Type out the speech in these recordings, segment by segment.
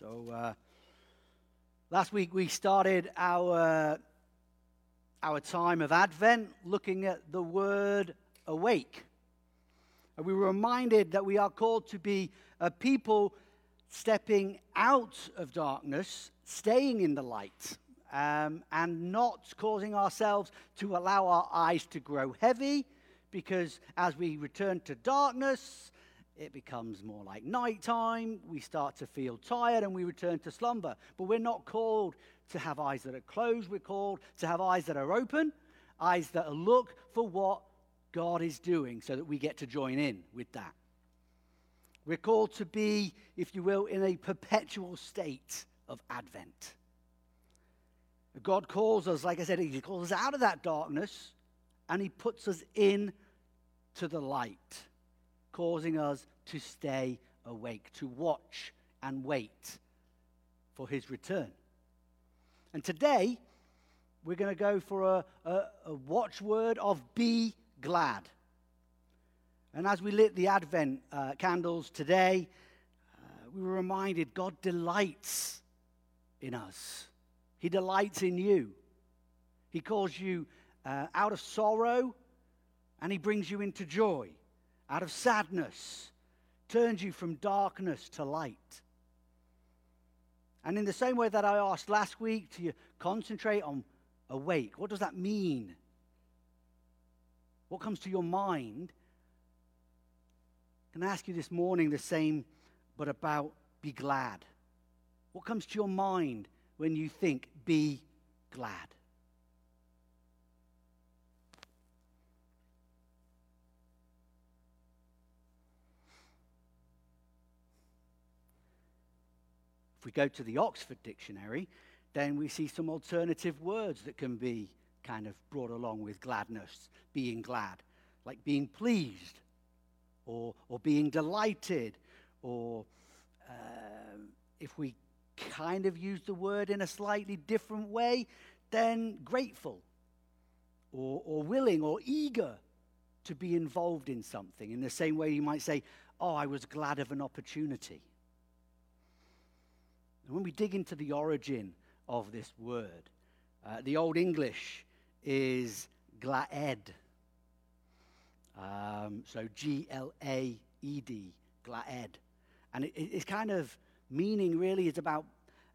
So, uh, last week we started our, our time of Advent looking at the word awake. And we were reminded that we are called to be a people stepping out of darkness, staying in the light, um, and not causing ourselves to allow our eyes to grow heavy, because as we return to darkness, it becomes more like nighttime. We start to feel tired and we return to slumber. But we're not called to have eyes that are closed. We're called to have eyes that are open, eyes that look for what God is doing so that we get to join in with that. We're called to be, if you will, in a perpetual state of Advent. God calls us, like I said, He calls us out of that darkness and He puts us in to the light causing us to stay awake, to watch and wait for his return. And today, we're going to go for a, a, a watchword of be glad. And as we lit the Advent uh, candles today, uh, we were reminded God delights in us. He delights in you. He calls you uh, out of sorrow and He brings you into joy out of sadness, turns you from darkness to light. And in the same way that I asked last week to you concentrate on awake, what does that mean? What comes to your mind? Can I ask you this morning the same, but about be glad? What comes to your mind when you think be glad? We go to the Oxford Dictionary, then we see some alternative words that can be kind of brought along with gladness, being glad, like being pleased, or, or being delighted, or uh, if we kind of use the word in a slightly different way, then grateful, or, or willing, or eager to be involved in something. In the same way, you might say, Oh, I was glad of an opportunity. And when we dig into the origin of this word, uh, the Old English is glaed. Um, so G L A E D, glaed. And it, it's kind of meaning really is about,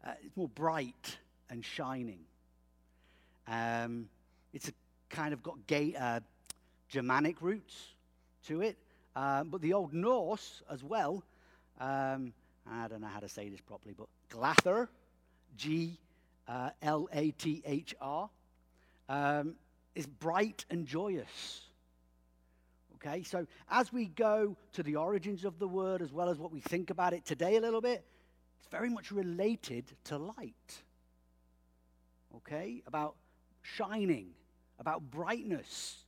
uh, it's more bright and shining. Um, it's a kind of got gay, uh, Germanic roots to it. Um, but the Old Norse as well, um, I don't know how to say this properly, but Glather, G uh, L A T H R, um, is bright and joyous. Okay, so as we go to the origins of the word as well as what we think about it today a little bit, it's very much related to light. Okay, about shining, about brightness.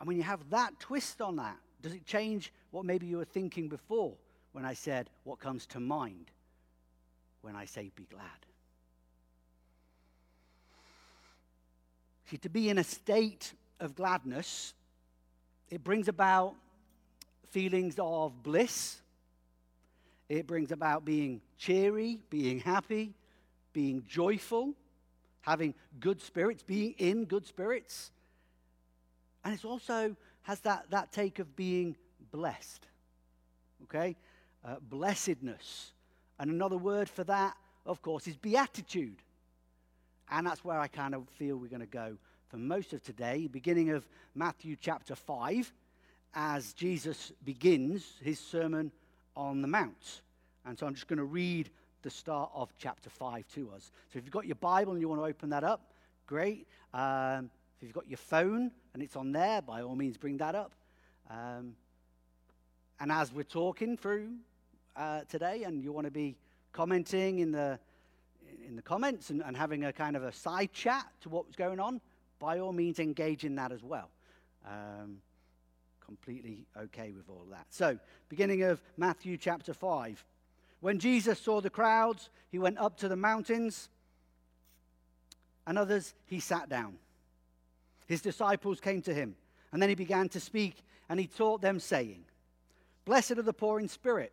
And when you have that twist on that, does it change what maybe you were thinking before when I said what comes to mind? When I say be glad. See, to be in a state of gladness, it brings about feelings of bliss. It brings about being cheery, being happy, being joyful, having good spirits, being in good spirits. And it also has that, that take of being blessed. Okay? Uh, blessedness. And another word for that, of course, is beatitude. And that's where I kind of feel we're going to go for most of today, beginning of Matthew chapter 5, as Jesus begins his Sermon on the Mount. And so I'm just going to read the start of chapter 5 to us. So if you've got your Bible and you want to open that up, great. Um, if you've got your phone and it's on there, by all means, bring that up. Um, and as we're talking through uh, today and you want to be commenting in the, in the comments and, and having a kind of a side chat to what's going on, by all means engage in that as well. Um, completely okay with all that. So, beginning of Matthew chapter 5. When Jesus saw the crowds, he went up to the mountains, and others he sat down. His disciples came to him, and then he began to speak, and he taught them, saying, Blessed are the poor in spirit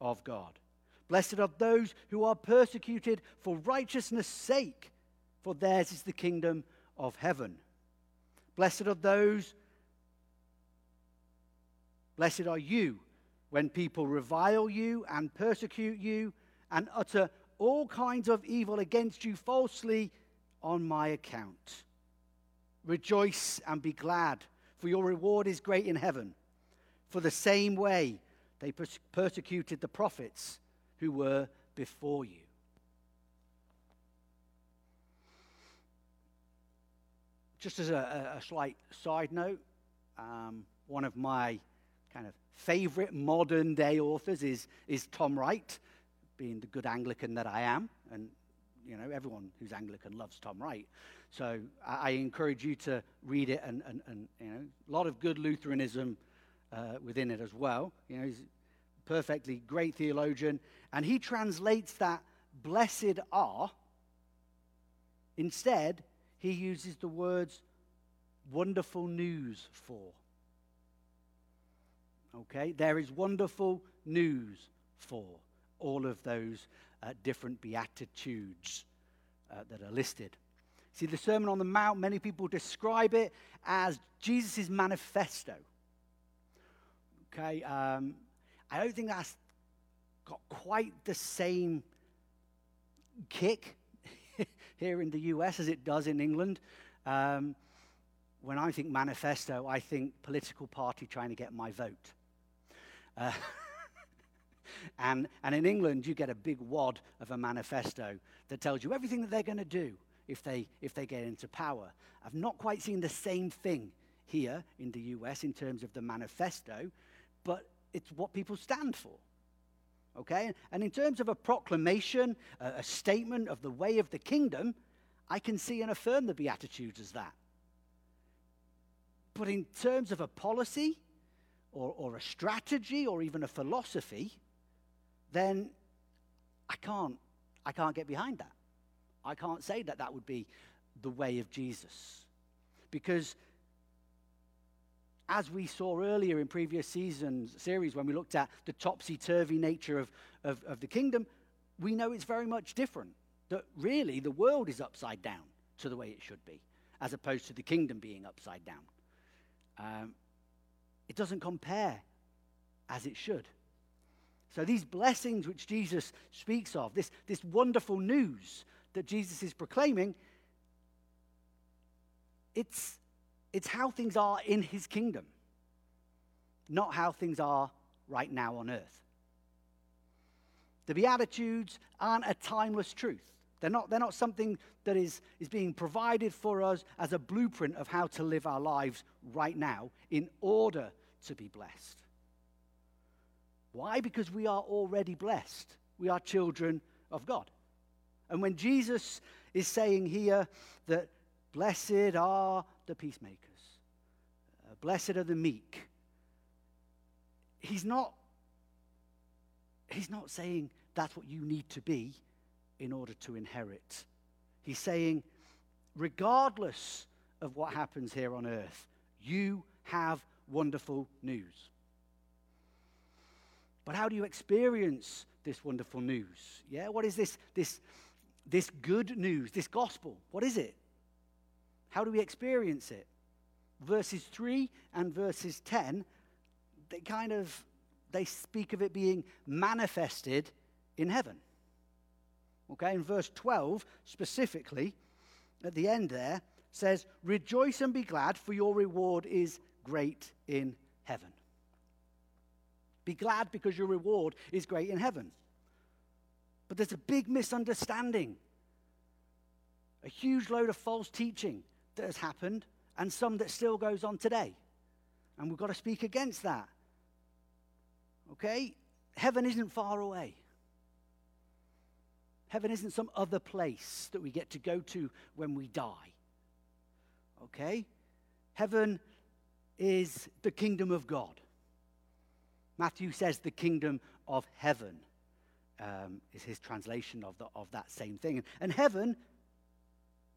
of God. Blessed are those who are persecuted for righteousness' sake, for theirs is the kingdom of heaven. Blessed are those, blessed are you when people revile you and persecute you and utter all kinds of evil against you falsely on my account. Rejoice and be glad, for your reward is great in heaven. For the same way they pers- persecuted the prophets who were before you. Just as a, a slight side note, um, one of my kind of favorite modern day authors is, is Tom Wright, being the good Anglican that I am. And, you know, everyone who's Anglican loves Tom Wright. So I, I encourage you to read it, and, and, and, you know, a lot of good Lutheranism uh, within it as well. You know, he's a perfectly great theologian, and he translates that blessed are. Instead, he uses the words wonderful news for. Okay, there is wonderful news for all of those uh, different beatitudes uh, that are listed. See, the Sermon on the Mount, many people describe it as Jesus' manifesto. Okay, um, I don't think that's got quite the same kick here in the US as it does in England. Um, when I think manifesto, I think political party trying to get my vote. Uh, and, and in England, you get a big wad of a manifesto that tells you everything that they're going to do if they, if they get into power. I've not quite seen the same thing here in the US in terms of the manifesto, but it's what people stand for. Okay? And in terms of a proclamation, a, statement of the way of the kingdom, I can see and affirm the Beatitudes as that. But in terms of a policy or, or a strategy or even a philosophy, then I can't, I can't get behind that. I can't say that that would be the way of Jesus. Because as we saw earlier in previous seasons, series, when we looked at the topsy-turvy nature of, of, of the kingdom, we know it's very much different. That really the world is upside down to the way it should be, as opposed to the kingdom being upside down. Um, it doesn't compare as it should. So, these blessings which Jesus speaks of, this, this wonderful news that Jesus is proclaiming, it's, it's how things are in his kingdom, not how things are right now on earth. The Beatitudes aren't a timeless truth. They're not, they're not something that is, is being provided for us as a blueprint of how to live our lives right now in order to be blessed. Why? Because we are already blessed. We are children of God. And when Jesus is saying here that blessed are the peacemakers, uh, blessed are the meek, he's not, he's not saying that's what you need to be in order to inherit. He's saying, regardless of what happens here on earth, you have wonderful news. But how do you experience this wonderful news? Yeah, what is this, this, this good news, this gospel? What is it? How do we experience it? Verses 3 and verses 10, they kind of they speak of it being manifested in heaven. Okay, in verse 12 specifically, at the end there, says, Rejoice and be glad, for your reward is great in heaven. Be glad because your reward is great in heaven. But there's a big misunderstanding, a huge load of false teaching that has happened, and some that still goes on today. And we've got to speak against that. Okay? heaven isn't far away. Heaven isn't some other place that we get to go to when we die. Okay? Heaven is the kingdom of God. Matthew says the kingdom of heaven um, is his translation of, the, of that same thing. And heaven,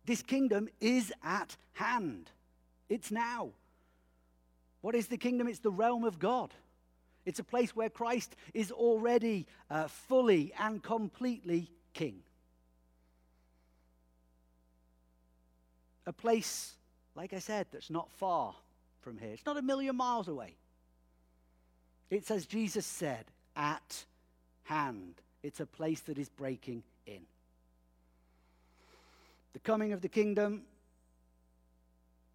this kingdom is at hand, it's now. What is the kingdom? It's the realm of God. It's a place where Christ is already uh, fully and completely king. A place, like I said, that's not far from here. It's not a million miles away. It's as Jesus said, at hand. It's a place that is breaking in. The coming of the kingdom,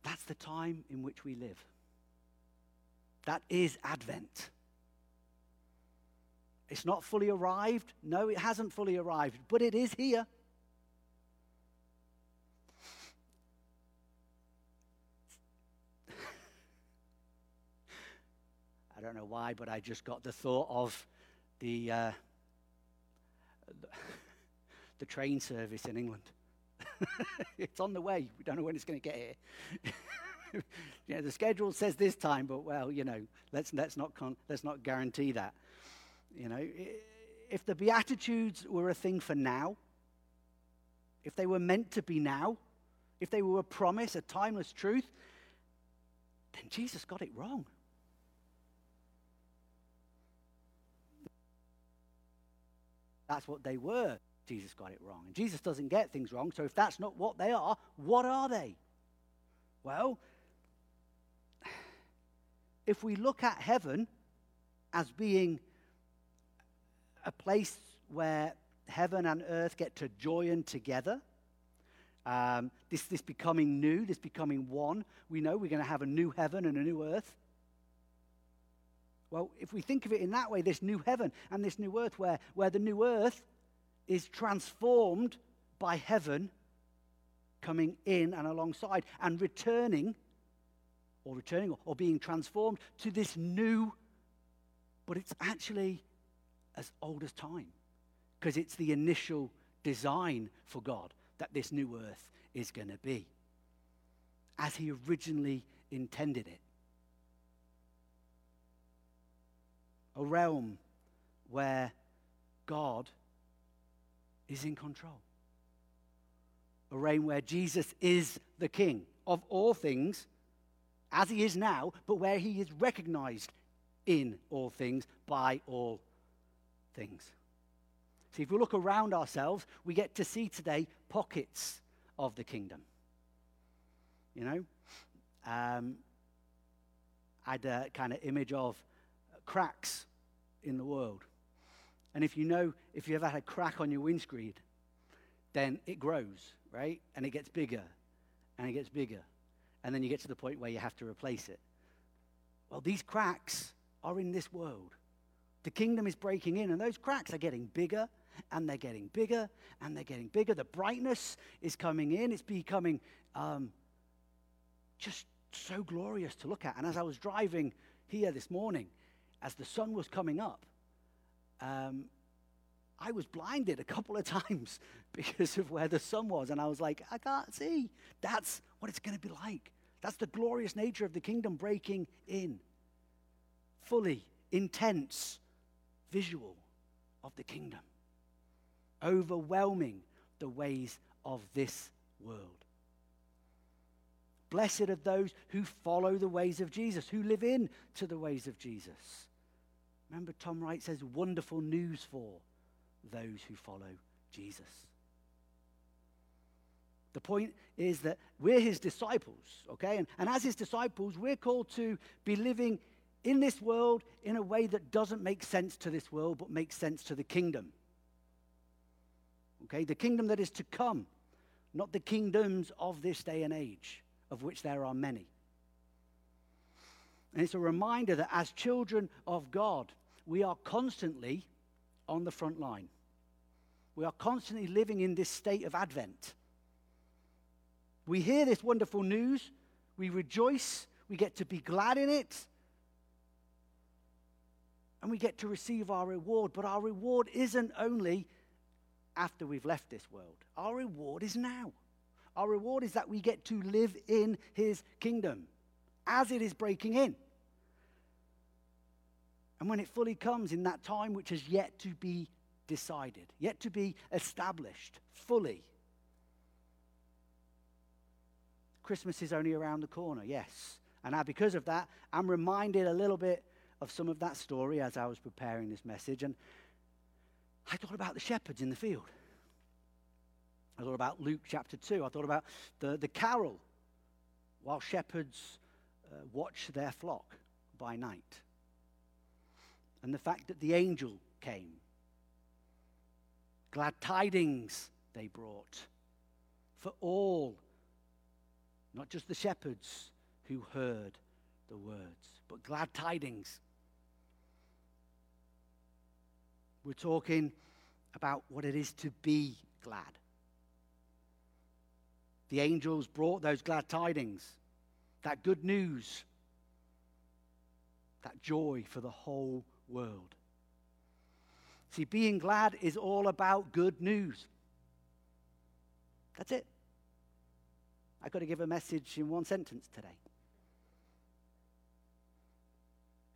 that's the time in which we live. That is Advent. It's not fully arrived. No, it hasn't fully arrived, but it is here. I don't know why, but I just got the thought of the, uh, the train service in England. it's on the way. We don't know when it's going to get here. you know, the schedule says this time, but well, you know, let's, let's, not, con- let's not guarantee that. You know, if the Beatitudes were a thing for now, if they were meant to be now, if they were a promise, a timeless truth, then Jesus got it wrong. That's what they were. Jesus got it wrong. And Jesus doesn't get things wrong. So if that's not what they are, what are they? Well, if we look at heaven as being a place where heaven and earth get to join together. Um, this, this becoming new, this becoming one. We know we're going to have a new heaven and a new earth. Well, if we think of it in that way, this new heaven and this new earth, where, where the new earth is transformed by heaven coming in and alongside and returning, or returning, or, or being transformed to this new, but it's actually as old as time because it's the initial design for God that this new earth is going to be as He originally intended it. A realm where God is in control. A reign where Jesus is the King of all things, as he is now, but where he is recognized in all things by all things. See, if we look around ourselves, we get to see today pockets of the kingdom. You know, um, I had a kind of image of cracks in the world. And if you know, if you ever had a crack on your windscreen, then it grows, right? And it gets bigger and it gets bigger. And then you get to the point where you have to replace it. Well, these cracks are in this world. The kingdom is breaking in, and those cracks are getting bigger and they're getting bigger and they're getting bigger. The brightness is coming in, it's becoming um, just so glorious to look at. And as I was driving here this morning, as the sun was coming up, um, I was blinded a couple of times because of where the sun was. And I was like, I can't see. That's what it's going to be like. That's the glorious nature of the kingdom breaking in. Fully, intense, visual of the kingdom, overwhelming the ways of this world. Blessed are those who follow the ways of Jesus, who live in to the ways of Jesus. Remember, Tom Wright says, wonderful news for those who follow Jesus. The point is that we're his disciples, okay? And, and as his disciples, we're called to be living in this world in a way that doesn't make sense to this world, but makes sense to the kingdom. Okay, the kingdom that is to come, not the kingdoms of this day and age, of which there are many. And it's a reminder that as children of God, we are constantly on the front line. We are constantly living in this state of Advent. We hear this wonderful news, we rejoice, we get to be glad in it, and we get to receive our reward. But our reward isn't only after we've left this world, our reward is now. Our reward is that we get to live in his kingdom as it is breaking in. And when it fully comes in that time which has yet to be decided, yet to be established fully. Christmas is only around the corner, yes. And now, because of that, I'm reminded a little bit of some of that story as I was preparing this message. And I thought about the shepherds in the field. I thought about Luke chapter 2. I thought about the, the carol while shepherds uh, watch their flock by night. And the fact that the angel came. Glad tidings they brought for all, not just the shepherds who heard the words, but glad tidings. We're talking about what it is to be glad. The angels brought those glad tidings, that good news, that joy for the whole world. See, being glad is all about good news. That's it. I've got to give a message in one sentence today.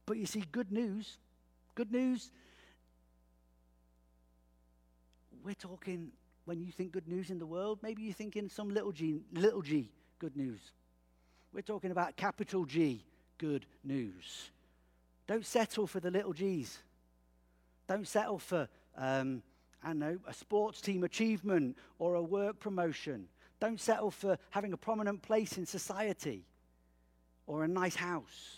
But you see, good news, good news, we're talking when you think good news in the world, maybe you think in some little g, little g good news. We're talking about capital G good news. Don't settle for the little g's. Don't settle for, um, I don't know, a sports team achievement or a work promotion. Don't settle for having a prominent place in society or a nice house.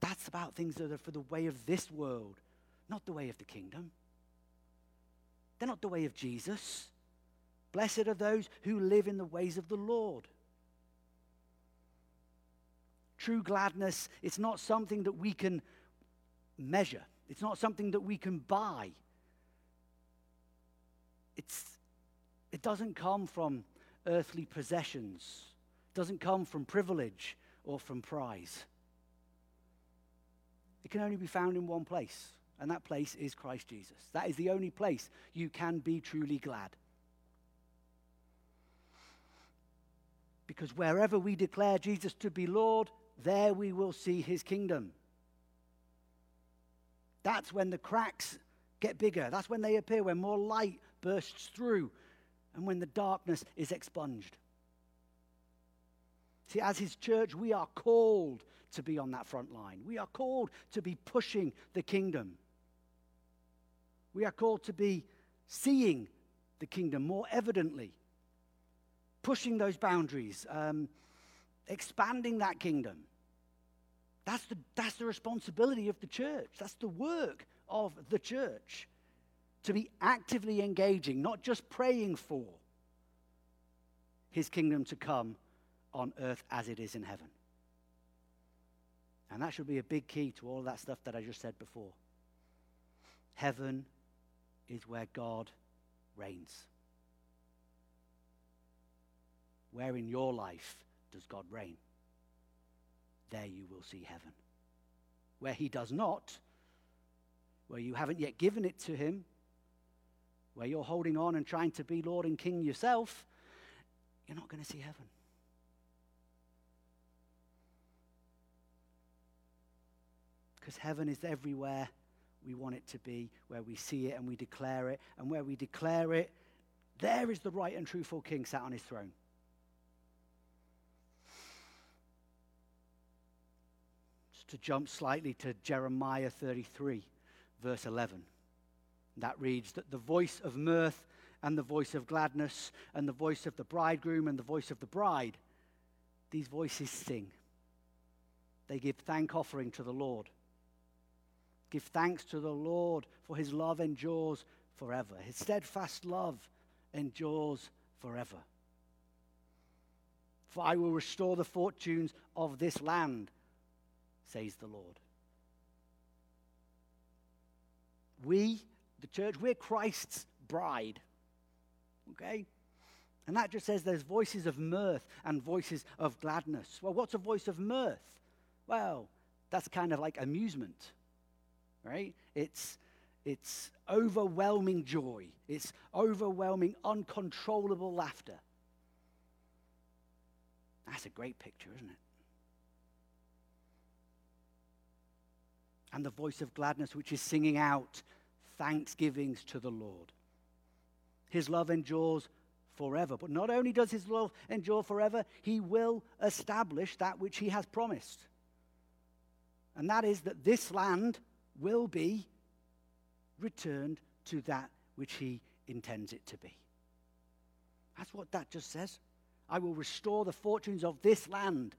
That's about things that are for the way of this world not the way of the kingdom. They're not the way of Jesus. Blessed are those who live in the ways of the Lord. True gladness, it's not something that we can measure, it's not something that we can buy. It's, it doesn't come from earthly possessions, it doesn't come from privilege or from prize. It can only be found in one place and that place is Christ Jesus. That is the only place you can be truly glad. Because wherever we declare Jesus to be Lord, there we will see his kingdom. That's when the cracks get bigger. That's when they appear, when more light bursts through, and when the darkness is expunged. See, as his church, we are called to be on that front line. We are called to be pushing the kingdom. We are called to be seeing the kingdom more evidently, pushing those boundaries, um, expanding that kingdom. That's the, that's the responsibility of the church. That's the work of the church. To be actively engaging, not just praying for his kingdom to come on earth as it is in heaven. And that should be a big key to all that stuff that I just said before. Heaven is where God reigns. Where in your life does God reign? There you will see heaven. Where he does not, where you haven't yet given it to him, where you're holding on and trying to be Lord and King yourself, you're not going to see heaven. Because heaven is everywhere we want it to be, where we see it and we declare it. And where we declare it, there is the right and truthful king sat on his throne. To jump slightly to Jeremiah 33, verse 11. That reads that the voice of mirth and the voice of gladness and the voice of the bridegroom and the voice of the bride, these voices sing. They give thank offering to the Lord. Give thanks to the Lord, for his love endures forever. His steadfast love endures forever. For I will restore the fortunes of this land, says the Lord. We, the church, we're Christ's bride. Okay? And that just says there's voices of mirth and voices of gladness. Well, what's a voice of mirth? Well, that's kind of like amusement, right? It's, it's overwhelming joy, it's overwhelming, uncontrollable laughter. That's a great picture, isn't it? And the voice of gladness, which is singing out thanksgivings to the Lord. His love endures forever. But not only does his love endure forever, he will establish that which he has promised. And that is that this land will be returned to that which he intends it to be. That's what that just says. I will restore the fortunes of this land.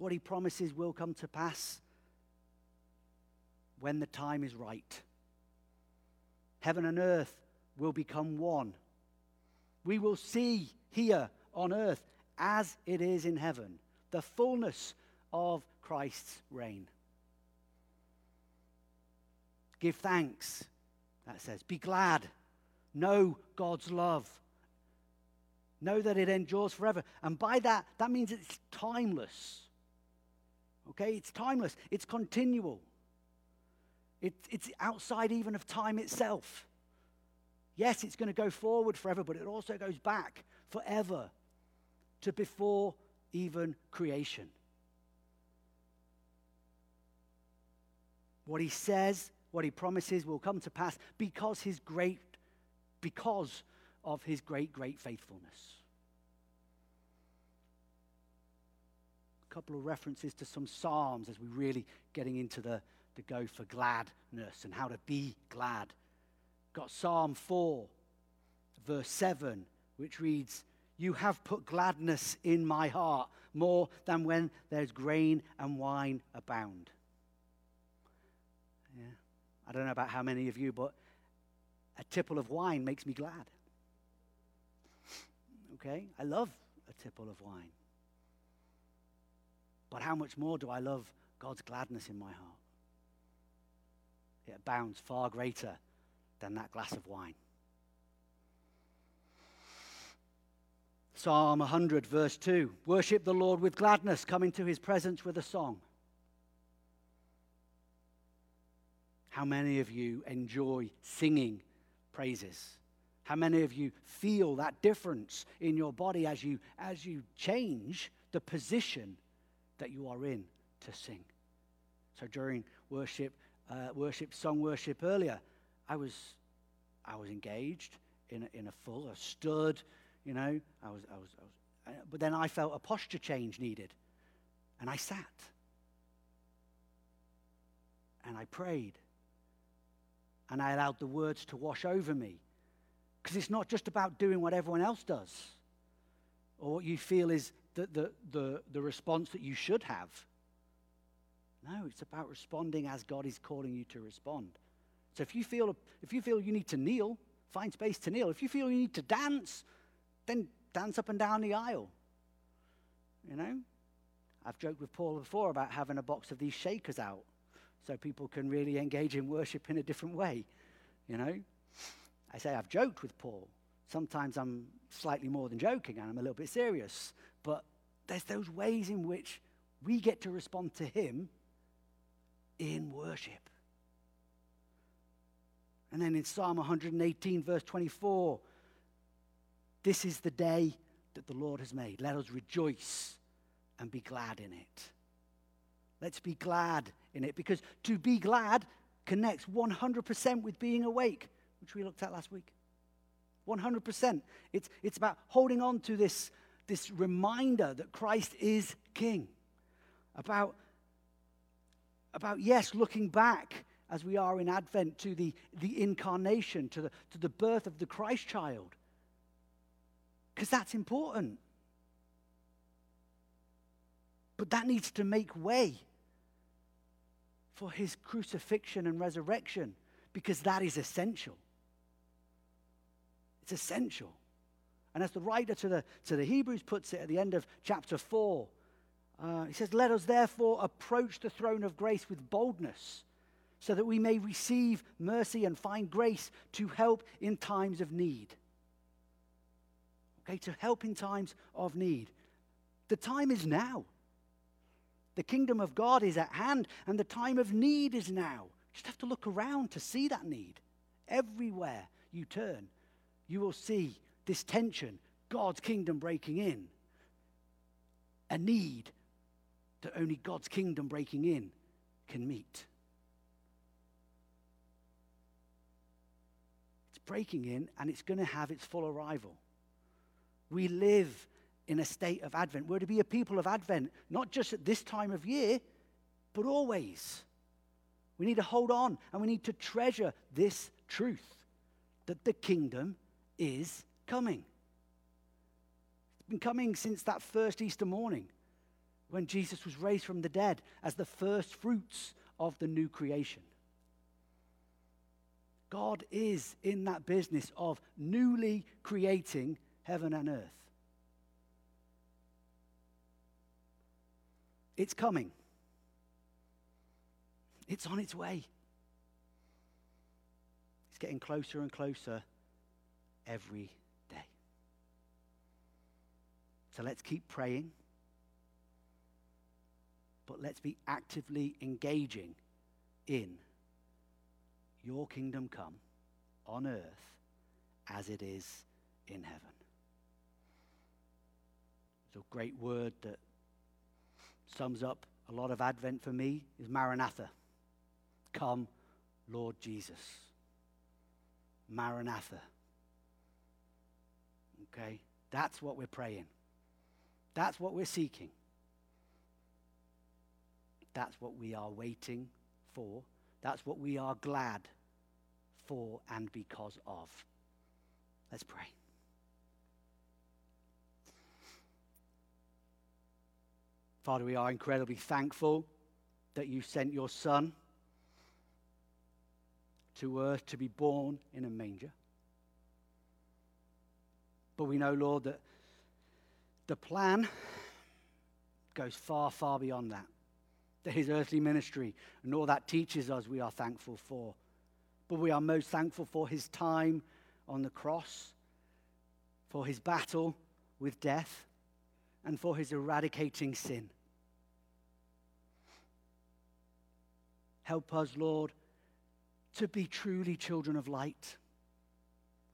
What he promises will come to pass when the time is right. Heaven and earth will become one. We will see here on earth as it is in heaven the fullness of Christ's reign. Give thanks, that says. Be glad. Know God's love. Know that it endures forever. And by that, that means it's timeless. Okay? It's timeless, it's continual. It, it's outside even of time itself. Yes, it's going to go forward forever, but it also goes back forever to before even creation. What he says, what he promises will come to pass because his great because of his great great faithfulness. Couple of references to some psalms as we're really getting into the the go for gladness and how to be glad. Got Psalm 4 verse 7 which reads you have put gladness in my heart more than when there's grain and wine abound. Yeah. I don't know about how many of you, but a tipple of wine makes me glad. Okay? I love a tipple of wine. But how much more do I love God's gladness in my heart? It abounds far greater than that glass of wine. Psalm 100, verse 2 Worship the Lord with gladness, come into his presence with a song. How many of you enjoy singing praises? How many of you feel that difference in your body as you, as you change the position that you are in to sing? So during worship, uh, worship, song worship earlier, I was, I was engaged in a, in a full, I stood, you know, I was, I was, I was, uh, but then I felt a posture change needed. And I sat. And I prayed. And I allowed the words to wash over me. Because it's not just about doing what everyone else does or what you feel is the, the, the, the response that you should have. No, it's about responding as God is calling you to respond. So if you feel, if you feel you need to kneel, find space to kneel. If you feel you need to dance, then dance up and down the aisle. You know? I've joked with Paul before about having a box of these shakers out so people can really engage in worship in a different way. You know? I say I've joked with Paul. Sometimes I'm slightly more than joking and I'm a little bit serious. But there's those ways in which we get to respond to him in worship. And then in Psalm 118, verse 24, this is the day that the Lord has made. Let us rejoice and be glad in it. Let's be glad in it because to be glad connects 100% with being awake, which we looked at last week. 100%. It's, it's about holding on to this, this reminder that Christ is King. About, about, yes, looking back as we are in Advent to the, the incarnation, to the, to the birth of the Christ child because that's important. But that needs to make way for his crucifixion and resurrection because that is essential. It's essential. And as the writer to the, to the Hebrews puts it at the end of chapter 4, uh, he says, Let us therefore approach the throne of grace with boldness so that we may receive mercy and find grace to help in times of need okay, to help in times of need. The time is now. The kingdom of God is at hand, and the time of need is now. You just have to look around to see that need. Everywhere you turn, you will see this tension, God's kingdom breaking in, a need that only God's kingdom breaking in can meet. It's breaking in and it's going to have its full arrival. We live in a state of Advent. We're to be a people of Advent, not just at this time of year, but always. We need to hold on and we need to treasure this truth that the kingdom is coming. It's been coming since that first Easter morning when Jesus was raised from the dead as the first fruits of the new creation. God is in that business of newly creating heaven and earth. It's coming. It's on its way. It's getting closer and closer every. So let's keep praying, but let's be actively engaging in your kingdom come on earth as it is in heaven. A great word that sums up a lot of Advent for me is Maranatha. Come, Lord Jesus. Maranatha. Okay? That's what we're praying. That's what we're seeking. That's what we are waiting for. That's what we are glad for and because of. Let's pray. Father, we are incredibly thankful that you sent your Son to earth to be born in a manger. But we know, Lord, that the plan goes far, far beyond that. His earthly ministry and all that teaches us, we are thankful for. But we are most thankful for his time on the cross, for his battle with death, and for his eradicating sin. Help us, Lord, to be truly children of light,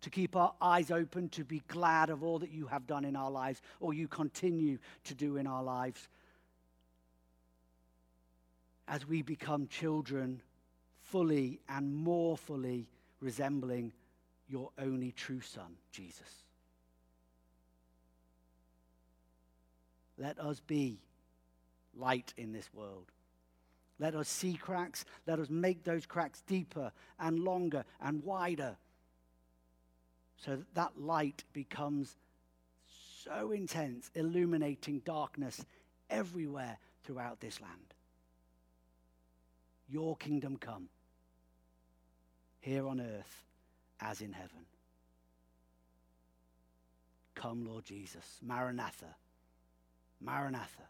to keep our eyes open, to be glad of all that you have done in our lives, or you continue to do in our lives. As we become children fully and more fully resembling your only true Son, Jesus. Let us be light in this world. Let us see cracks. Let us make those cracks deeper and longer and wider so that that light becomes so intense, illuminating darkness everywhere throughout this land. Your kingdom come here on earth as in heaven. Come, Lord Jesus. Maranatha. Maranatha.